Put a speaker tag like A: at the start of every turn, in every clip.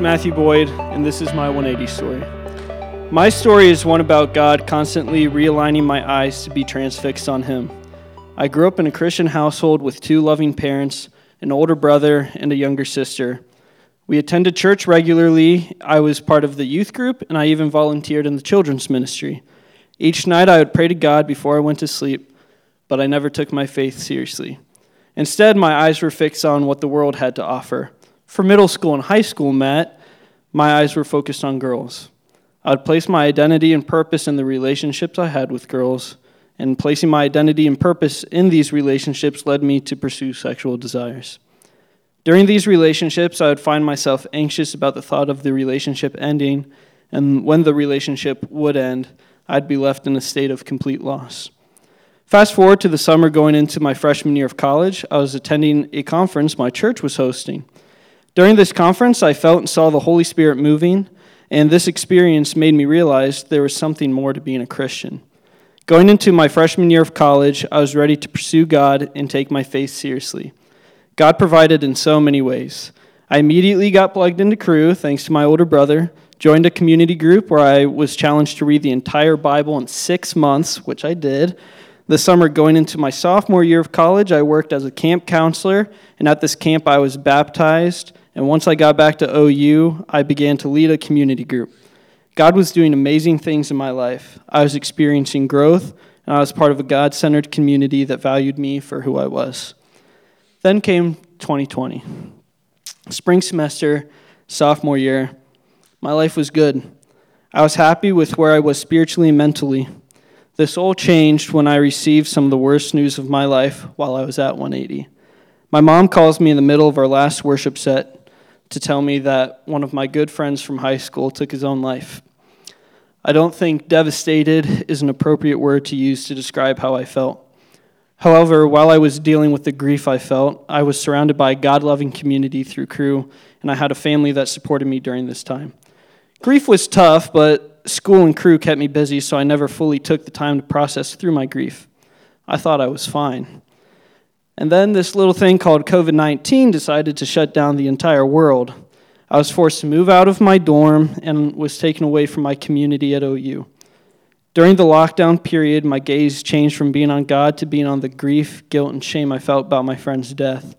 A: Matthew Boyd, and this is my 180 story. My story is one about God constantly realigning my eyes to be transfixed on Him. I grew up in a Christian household with two loving parents, an older brother, and a younger sister. We attended church regularly. I was part of the youth group, and I even volunteered in the children's ministry. Each night I would pray to God before I went to sleep, but I never took my faith seriously. Instead, my eyes were fixed on what the world had to offer. For middle school and high school, Matt, my eyes were focused on girls. I would place my identity and purpose in the relationships I had with girls, and placing my identity and purpose in these relationships led me to pursue sexual desires. During these relationships, I would find myself anxious about the thought of the relationship ending, and when the relationship would end, I'd be left in a state of complete loss. Fast forward to the summer going into my freshman year of college, I was attending a conference my church was hosting. During this conference, I felt and saw the Holy Spirit moving, and this experience made me realize there was something more to being a Christian. Going into my freshman year of college, I was ready to pursue God and take my faith seriously. God provided in so many ways. I immediately got plugged into Cru thanks to my older brother, joined a community group where I was challenged to read the entire Bible in six months, which I did. The summer going into my sophomore year of college, I worked as a camp counselor, and at this camp, I was baptized. And once I got back to OU, I began to lead a community group. God was doing amazing things in my life. I was experiencing growth, and I was part of a God centered community that valued me for who I was. Then came 2020. Spring semester, sophomore year, my life was good. I was happy with where I was spiritually and mentally. This all changed when I received some of the worst news of my life while I was at 180. My mom calls me in the middle of our last worship set to tell me that one of my good friends from high school took his own life. I don't think devastated is an appropriate word to use to describe how I felt. However, while I was dealing with the grief I felt, I was surrounded by a God loving community through Cru, and I had a family that supported me during this time. Grief was tough, but school and Cru kept me busy, so I never fully took the time to process through my grief. I thought I was fine. And then this little thing called COVID 19 decided to shut down the entire world. I was forced to move out of my dorm and was taken away from my community at OU. During the lockdown period, my gaze changed from being on God to being on the grief, guilt, and shame I felt about my friend's death.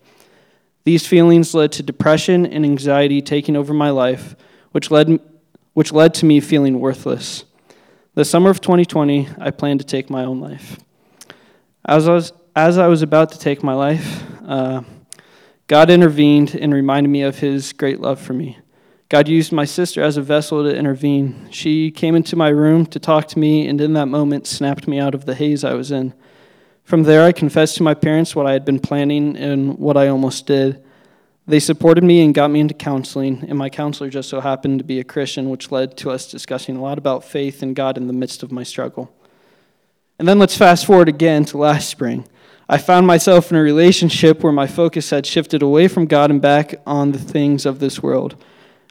A: These feelings led to depression and anxiety taking over my life, which led, which led to me feeling worthless. The summer of 2020, I planned to take my own life. As I was, as I was about to take my life, uh, God intervened and reminded me of his great love for me. God used my sister as a vessel to intervene. She came into my room to talk to me, and in that moment, snapped me out of the haze I was in. From there, I confessed to my parents what I had been planning and what I almost did. They supported me and got me into counseling, and my counselor just so happened to be a Christian, which led to us discussing a lot about faith and God in the midst of my struggle. And then let's fast forward again to last spring. I found myself in a relationship where my focus had shifted away from God and back on the things of this world.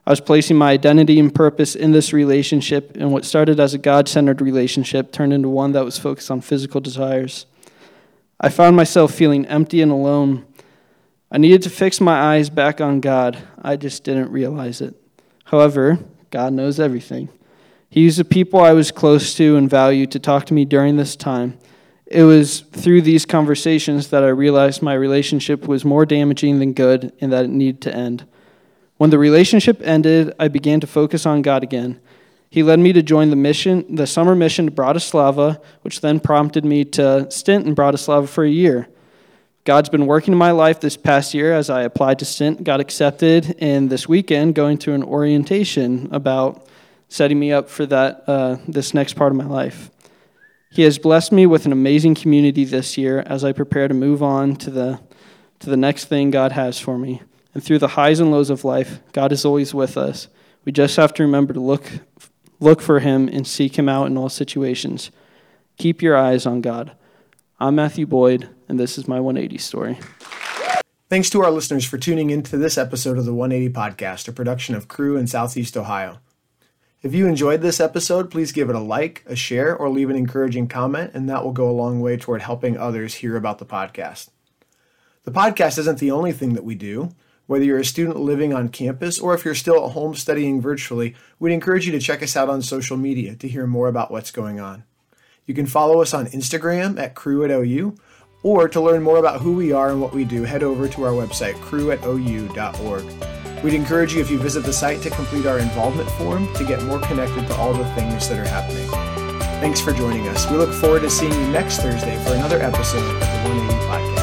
A: I was placing my identity and purpose in this relationship, and what started as a God centered relationship turned into one that was focused on physical desires. I found myself feeling empty and alone. I needed to fix my eyes back on God. I just didn't realize it. However, God knows everything. He used the people I was close to and valued to talk to me during this time. It was through these conversations that I realized my relationship was more damaging than good and that it needed to end. When the relationship ended, I began to focus on God again. He led me to join the mission, the summer mission to Bratislava, which then prompted me to stint in Bratislava for a year. God's been working in my life this past year as I applied to stint, got accepted, and this weekend going to an orientation about setting me up for that uh, this next part of my life. He has blessed me with an amazing community this year as I prepare to move on to the to the next thing God has for me. And through the highs and lows of life, God is always with us. We just have to remember to look, look for Him and seek Him out in all situations. Keep your eyes on God. I'm Matthew Boyd, and this is my 180 story.
B: Thanks to our listeners for tuning in to this episode of the 180 Podcast, a production of Cru in Southeast Ohio. If you enjoyed this episode, please give it a like, a share, or leave an encouraging comment, and that will go a long way toward helping others hear about the podcast. The podcast isn't the only thing that we do. Whether you're a student living on campus or if you're still at home studying virtually, we'd encourage you to check us out on social media to hear more about what's going on. You can follow us on Instagram at cru at OU, or to learn more about who we are and what we do, head over to our website, cruatou.org. We'd encourage you if you visit the site to complete our involvement form to get more connected to all the things that are happening. Thanks for joining us. We look forward to seeing you next Thursday for another episode of the 180